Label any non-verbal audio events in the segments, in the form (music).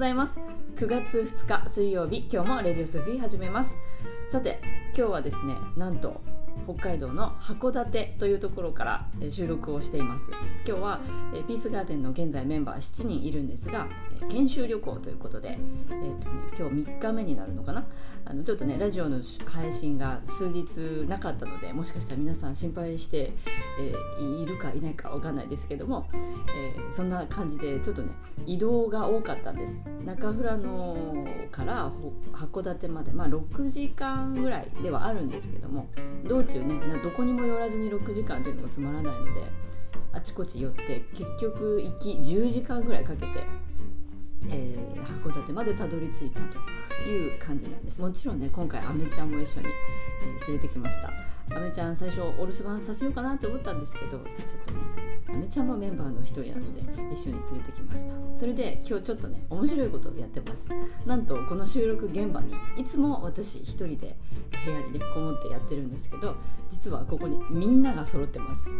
ざいます。9月2日水曜日今日もレディオスフィー始めます。さて今日はですねなんと北海道の函館というところから収録をしています。今日はピースガーデンの現在メンバー7人いるんですが研修旅行ということで、えーとね、今日3日目になるのかな。あのちょっとねラジオの配信が数日なかったのでもしかしたら皆さん心配して、えー、いるかいないか分かんないですけども、えー、そんな感じでちょっとね移動が多かったんです。中富良野から函館まで、まあ、6時間ぐらいではあるんですけども道中ね。どこにも寄らずに6時間というのもつまらないのであちこち寄って結局行き10時間ぐらいかけて、えー、函館までたどり着いたという感じなんです。もちろんね今回あめちゃんも一緒に、えー、連れてきました。アメちゃん最初お留守番させようかなって思ったんですけどちょっとねアメちゃんもメンバーの一人なので一緒に連れてきました。それで今日ちょっとね面白いことをやってます。なんとこの収録現場にいつも私一人で部屋にねこもってやってるんですけど実はここにみんなが揃ってます。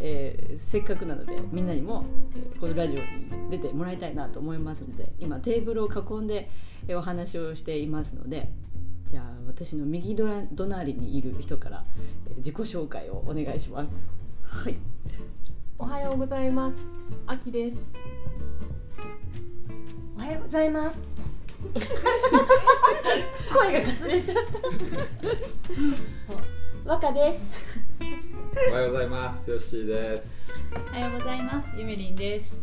えー、せっかくなのでみんなにも、え、このラジオに出てもらいたいなと思いますので今テーブルを囲んで、お話をしていますのでじゃあ私の右隣にいる人から、え自己紹介をお願いします。はい。おはようございます。あきです。おはようございます。(laughs) 声がかすれちゃった。(laughs) 若です。おはようございます。よしです。おはようございます。ゆみりんです。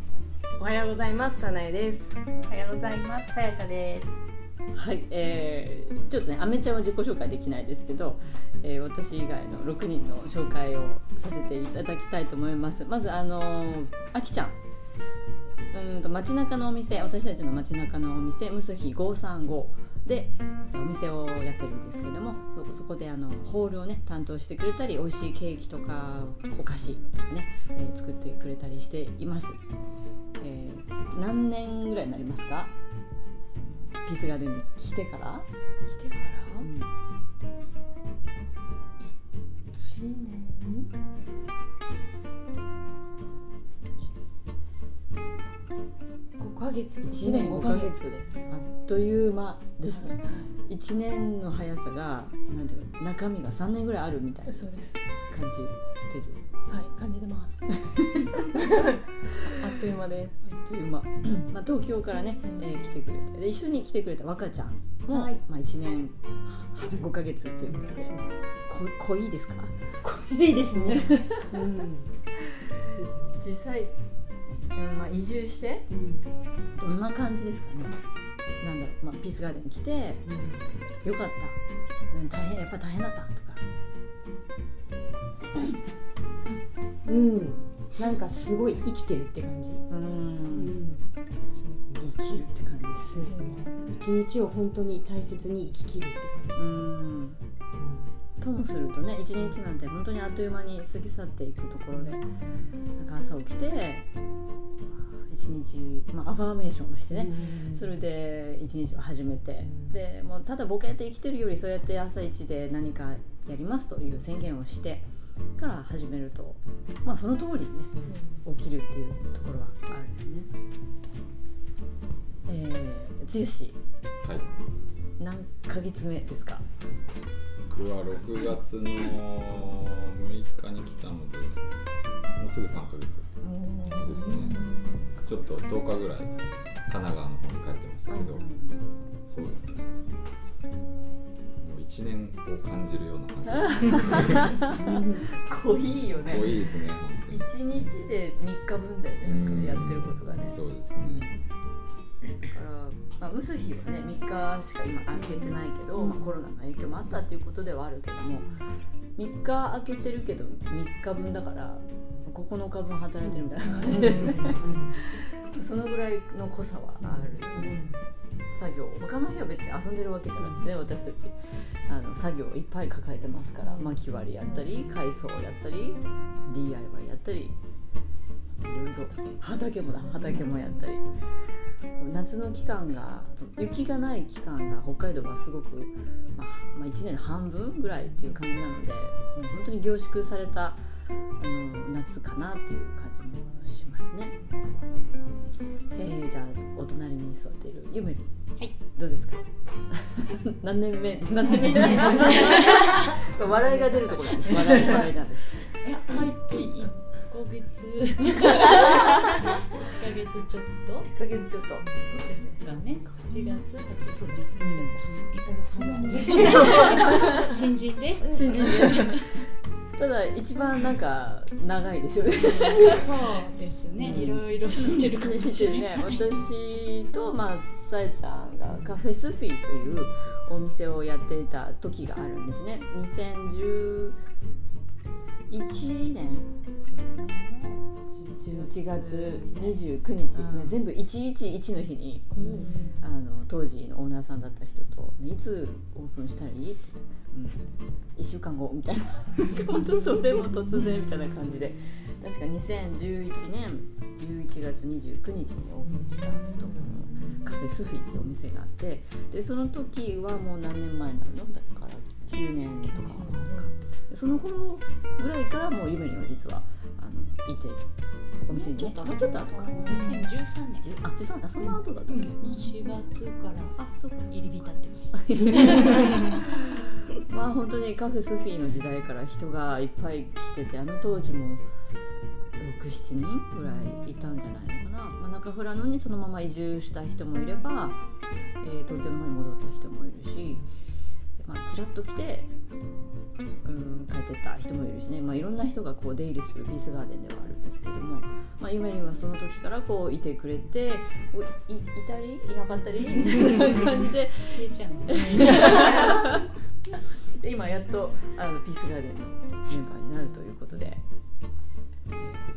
おはようございます。さなえです。おはようございます。さやかですはい、えー、ちょっとねあめちゃんは自己紹介できないですけど、えー、私以外の6人の紹介をさせていただきたいと思います。まずあのー、あきちゃん。うんと街中のお店私たちの街中のお店ムスヒ535でお店をやってるんですけどもそこであのホールをね担当してくれたり美味しいケーキとかお菓子とかね、えー、作ってくれたりしています、えー、何年ぐらいになりますか？ピースガーデンに来てから？来てから、うん、1年。ヶ月。1年。5ヶ月。ですあっという間ですね。1年の速さがなんていう中身が3年ぐらいあるみたいなそうです。感じてる。はい感じてます。(laughs) (laughs) あっという間ですという間まあ東京からね、えー、来てくれてで一緒に来てくれた若ちゃん。も、はい、まあ、1年 (laughs) 5ヶ月ということで。こ濃いですか？濃いですね、うん、(laughs) 実際うんまあ、移住して、うん、どんな感じですかね？なんだろう、まあ、ピースガーデン来て、うん、よかった、うん、大変やっぱ大変だった。とか。うんなんかすごい生きてるって感じ。うん、生きるって感じですね。一日を本当に大切に生ききるって感じ。うん。ともするとね一日なんて本当にあっという間に過ぎ去っていくところでなんか朝起きて一日、まあ、アファーメーションをしてね、それで一日を始めて、でもうただボケて生きてるよりそうやって朝一で何かやりますという宣言をしてから始めると、まあ、その通りね、起きるっていうところはあるよね。えー、剛、はい、何ヶ月目ですか？僕は6月の6日に来たのでもうすぐ3ヶ月ですね。ちょっと10日ぐらい神奈川の方に帰ってましたけど、そうですねもう1年を感じるような感じ濃いよね。濃いですね1日で3日分だよねなんかやってることがねそうですね。だから、まあ、ムスヒはね3日しか今開けてないけど、まあ、コロナの影響もあったっていうことではあるけども3日開けてるけど3日分だから9日分働いてるみたいな感じで、ね、そのぐらいの濃さはある、作業。他の日は別に遊んでるわけじゃなくて、私たちあの作業いっぱい抱えてますから。薪割りやったり海藻やったり DIY やったりいろいろ畑もだ。畑もやったり。夏の期間が雪がない期間が北海道はすごく、まあ、まあ、1年の半分ぐらいっていう感じなのでもう本当に凝縮されたあの夏かなっていう感じもしますに座っている。ゆめり。はい。どうですか？(laughs) 何年目？何年目？笑いが出るところなんです。笑い笑いなんです。え入って1ヶ月。1ヶ月ちょっと。1ヶ月ちょっと。そうですね。がね7月8月。そうね。8月1ヶ月半。(laughs) 新人です。新人でただ一番なんか長いですよね。そうですね、いろいろ知ってるかもしれない、ね。私とまあさえちゃんがカフェスフィーというお店をやっていた時があるんですね。2011年11月29日、ね、全部111の日に、あの当時のオーナーさんだった人と、ね、いつオープンしたらいいって言って、うん、1週間後みたいな。(laughs) 本当それも突然みたいな感じで。確か2011年11月29日にオープンしたところカフェスフィーっていうお店があってでその時はもう何年前になるのだから9年とかか。その頃ぐらいからもう夢には実はあのいてお店にね。もうちょっと後か。2013年。あ13あそんな後だったっけ、の4月からあそうか。入り浸ってました (laughs) まあ本当にカフェスフィーの時代から人がいっぱい来ててあの当時も67人ぐらいいたんじゃないのかな、まあ、中富良野にそのまま移住した人もいれば、えー東京の方に戻った人もいるし、まあ、ちらっと来てうん帰ってった人もいるしね、まあ、いろんな人がこう出入りするピースガーデンではあるんですけども、まあ、ゆめりはその時からこういてくれていいたり？いなかったり？みたいな感じで。消えちゃう (laughs) で今やっとあのピースガーデンのメンバーになるということで、えー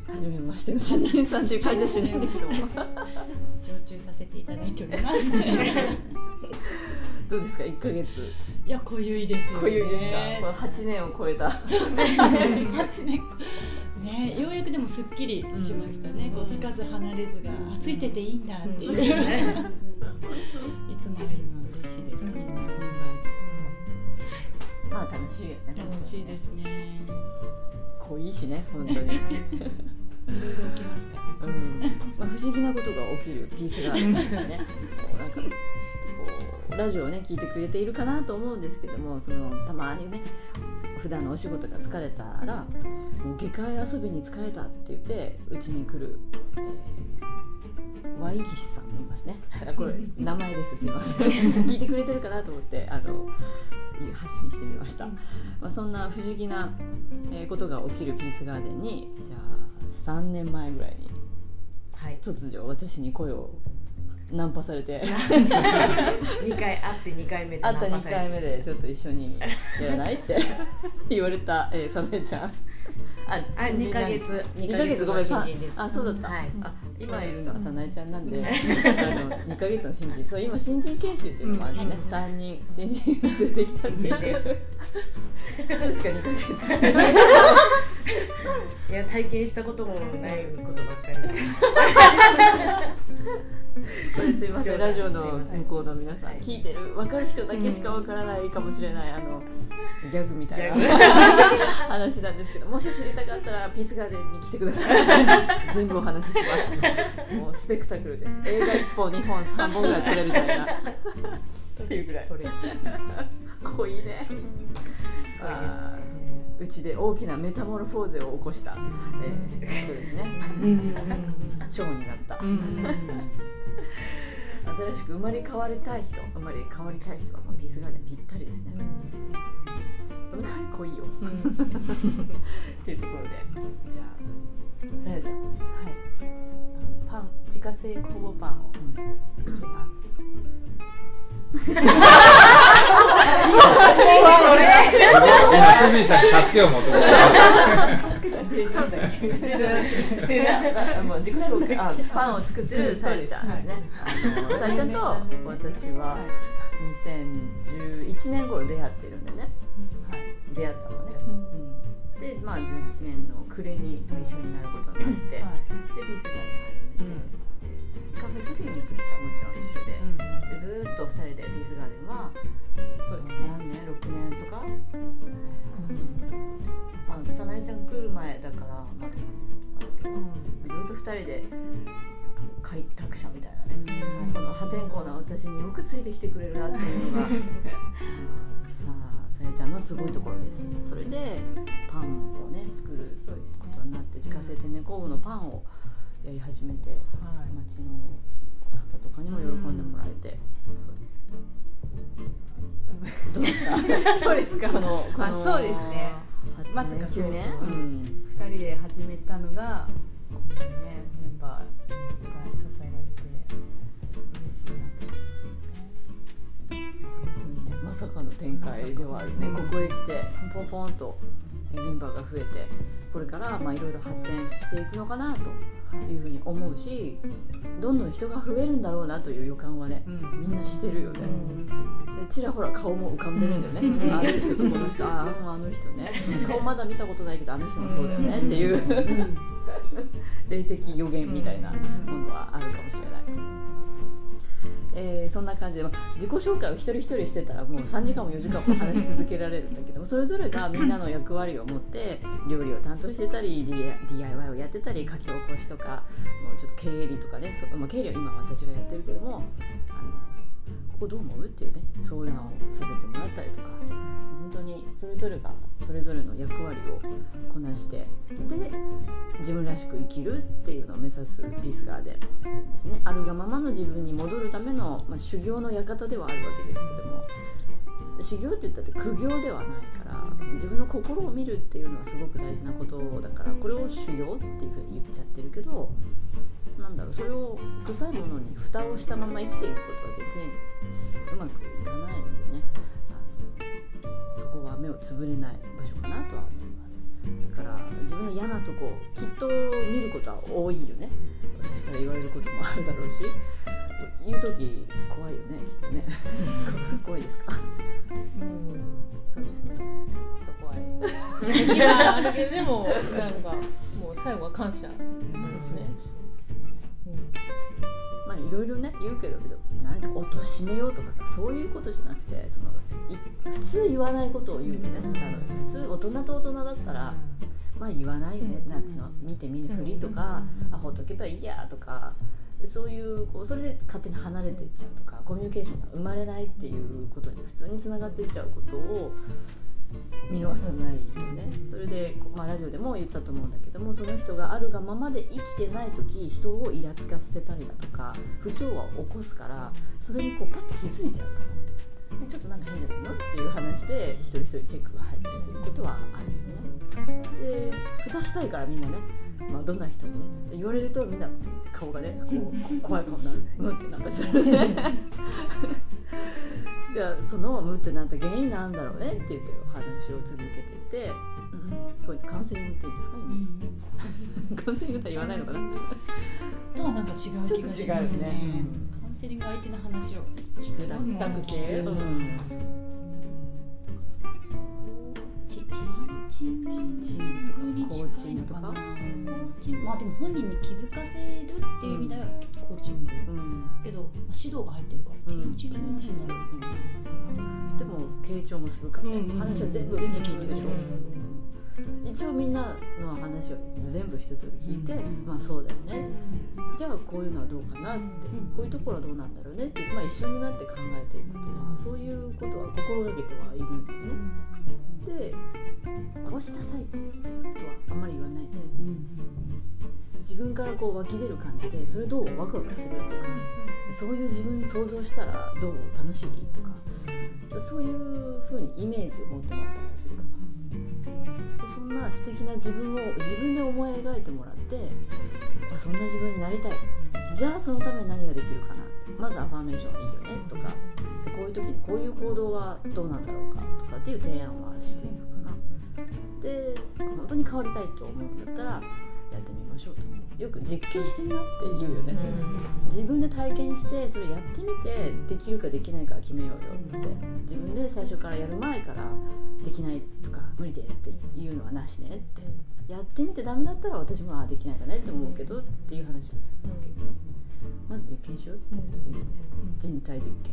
初めましての新人さんという感じはしないんですけども常駐させていただいております。どうですか？1ヶ月。いや濃ゆいですよね。濃ゆいですか、この8年を超えた。8年。ねようやくでもすっきりしましたね、こうつかず離れずが、あついてていいんだっていう、(laughs) いつも会えるのまあ楽しいよね。で楽しいですね。濃いしね本当に、(laughs) いろいろ起きますからね。うん。まあ、不思議なことが起きるピースガーデンですね。(laughs) こうなんかこうラジオをね聞いてくれているかなと思うんですけどもそのたまにね普段のお仕事が疲れたらもう下界遊びに疲れたって言ってうちに来る、えー、ワイキシさんもいますね。これ (laughs) 名前です。すいません。聞いてくれてるかなと思ってあの発信してみました、まあ、そんな不思議なえーことが起きるピースガーデンにじゃあ3年前ぐらいにはい。突如私に声をナンパされて。(laughs) 2回会って2回目で会った2ナンパされ回目でちょっと一緒にやらない？って言われた、えー、さなえちゃんああ2ヶ月。2ヶ月ごめん新人ですあそうだった、はい。あ今いるのはさなえちゃんなんで。(laughs) あの2ヶ月の新人。そう今新人研修っていうのもあってね、3人。新人が出てきちゃってですどう。ですか2ヶ月。いや体験したこともないことばっかり (laughs) すいませんラジオの向こうの皆さん聞いてる分かる人だけしか分からないかもしれないあのギャグみたいなギ (laughs) 話なんですけどもし知りたかったらピースガーデンに来てください。(laughs) 全部お話しします。もうスペクタクルです。映画1本2本3本ぐらい撮れるみたいな。っていうぐらい。取れる。濃いね。濃いですね。うちで大きなメタモルフォーゼを起こした、えー人ですね。蝶になった、新しく生まれ変わりたい人生まれ変わりたい人は、まあ、ピースガーデンぴったりですね、その代わり濃いよ、(laughs) っていうところで。じゃあさやちゃん、はい。パン自家製酵母パンを作ります。今スミーさんに助けを求めて (laughs) あもう自己紹介あパンを作ってるさやちゃんですね、さやちゃんと私は2011年頃出会ってるんでね。出会ったのね、うん。でまあ11年の暮れに一緒になることになって、でピースガーデン始めて、カカフェスフィに行く時はもちろん一緒で,、でずーっと2人でピースガーデンはそうですね。何年6年とか、まあ、早苗ちゃん来る前だから、まあ、6年とかだけど、ずっと2人で開拓者みたいなね、この破天荒な私によくついてきてくれるなっていうのがうんさあさやちゃんのすごいところです。それでパンをね作ることになって自家製天然酵母のパンをやり始めて、はい。町の方とかにも喜んでもらえて、そうですねどうですか。そうですか。このこのあそうですね。8まさか年9年？そうん。二人で始めたのがこんなにねメンバーいっぱい支えられて嬉しいなと思います。ね本当にねまさかの展開ではあるね、うん。ここへ来てポンポンポンとえメンバーが増えてこれからまあいろいろ発展していくのかなというふうに思うしどんどん人が増えるんだろうなという予感はね、うん。みんなしてるよね、でちらほら顔も浮かんでるんだよね、あの人とこの人。ああのあの人ね。顔まだ見たことないけどあの人もそうだよね。っていう (laughs) 霊的予言みたいなものはあるかもしれない、えーそんな感じで、まあ自己紹介を一人一人してたらもう3時間も4時間も話し続けられるんだけども (laughs) それぞれがみんなの役割を持って料理を担当してたり DIY をやってたり書き起こしとかもうちょっと経理とかねそ、まあ、経理は今私がやってるけどもあのここどう思う？っていうね相談をさせてもらったりとかそれぞれがそれぞれの役割をこなしてで自分らしく生きるっていうのを目指すピースガーデンですね。あるがままの自分に戻るための、まあ、修行の館ではあるわけですけども修行って言ったって苦行ではないから自分の心を見るっていうのはすごく大事なことだからこれを修行っていうふうに言っちゃってるけどなんだろうそれを臭いものに蓋をしたまま生きていくことは全然うまくいかないのでね。は目をつぶれない場所かなとは思います。だから自分の嫌なとこきっと見ることは多いよね。私から言われることもあるだろうし。言う時怖いよねきっとね。怖いですか？そうですね。ちょっと怖い。いやあるけどでもなんかもう最後は感謝ですね、まあいろいろね言うけど別に何か貶としめようとかさそういうことじゃなくてそのい普通言わないことを言うよね、あの普通大人と大人だったら、まあ言わないよね、なんていうの見て見ぬふりとか、あほっとけばいいやとかそういうこうそれで勝手に離れていっちゃうとかコミュニケーションが生まれないっていうことに普通につながっていっちゃうことを見逃さないよねそれで、まあ、ラジオでも言ったと思うんだけどもその人があるがままで生きてない時人をイラつかせたりだとか不調和を起こすからそれにこうパッと気づいちゃうから。でちょっとなんか変じゃないの？っていう話で一人一人チェックが入ったりすることはあるよね。で蓋したいからみんなね、まあ、どんな人もね言われるとみんな顔がねこう怖い顔になるムってなったりするね (laughs) そのムってなった原因なんだろうねって言ってお話を続けてて、うん。これカウンセリングって言うんですか？今。(laughs) カウンセリングとは言わないのかな？とはなんか違う気がしますね。ね。カウンセリング相手の話を聞くだけ。聞く、うん。ティーチングに近いのかなングとか？コーチングまあでも本人に気づかせるっていう意味ではコーチング、うん。けど、まあ、指導が入ってるから、うんティーチングになる、でも傾聴もするから、ね。うんうん話は全部聞いてるでしょ、一応みんなの話を全部一通り聞いて、うんまあそうだよね。じゃあこういうのはどうかなって、うんこういうところはどうなんだろうねって、まあ、一緒になって考えていくとはそういうことは心がけてはいるんだよね。でこうしなさいとはあんまり言わない。で自分からこう湧き出る感じでそれどうワクワクするとかそういう自分想像したらどう楽しみとかそういうふうにイメージを持ってもらったりするかな。でそんな素敵な自分を自分で思い描いてもらってあそんな自分になりたい。じゃあそのために何ができるかな。まずアファーメーションいいよねとかこういう時にこういう行動はどうなんだろうかとかっていう提案はしていくかな。で本当に変わりたいと思うんだったらやってみましょうと。よく実験してみようって言うよね、自分で体験してそれやってみてできるかできないか決めようよって。自分で最初からやる前からできないとか無理ですっていうのはなしねって。やってみてダメだったら私もああできないんだねって思うけどっていう話をするわけでねまず実験しようっていうね、人体実験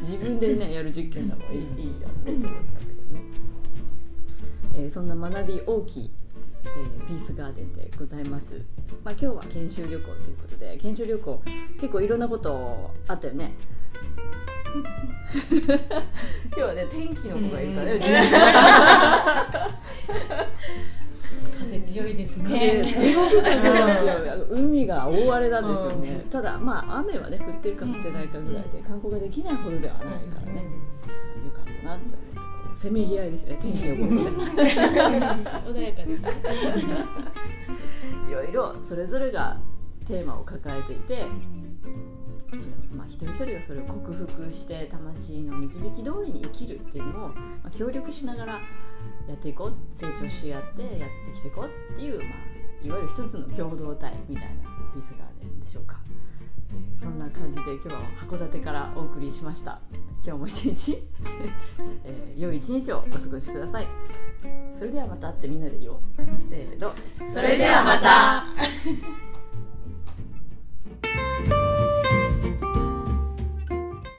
自分でねやる実験だもん。いいいいやって思っちゃうんだけどね、えーそんな学び大きい、えーピースガーデンでございます、まあ、今日は研修旅行ということで研修旅行結構いろんなことあったよね。(laughs) 今日はね天気の子がいるからね、うちに風強いです風ね。すごく風なんですよ海が大荒れなんですよね、うただまあ雨はね降ってるか降ってないかぐらいで観光ができないほどではないからね、よかったなってせめぎ合いですね。天気予報穏やかです (laughs) いろいろそれぞれがテーマを抱えていてそれを、まあ、一人一人がそれを克服して魂の導き通りに生きるっていうのを、まあ、協力しながらやっていこう成長し合ってやって生きていこうっていう、まあ、いわゆる一つの共同体みたいなピースガーデンでしょうか、えーそんな感じで今日は函館からお送りしました。今日も一日、(laughs) えー良い一日をお過ごしください。それではまた会ってみんなで言おう。せーの。それではまた。